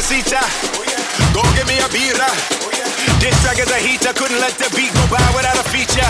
mamacita. Go get me a beer. This track is a heater, couldn't let the beat go by without a feature.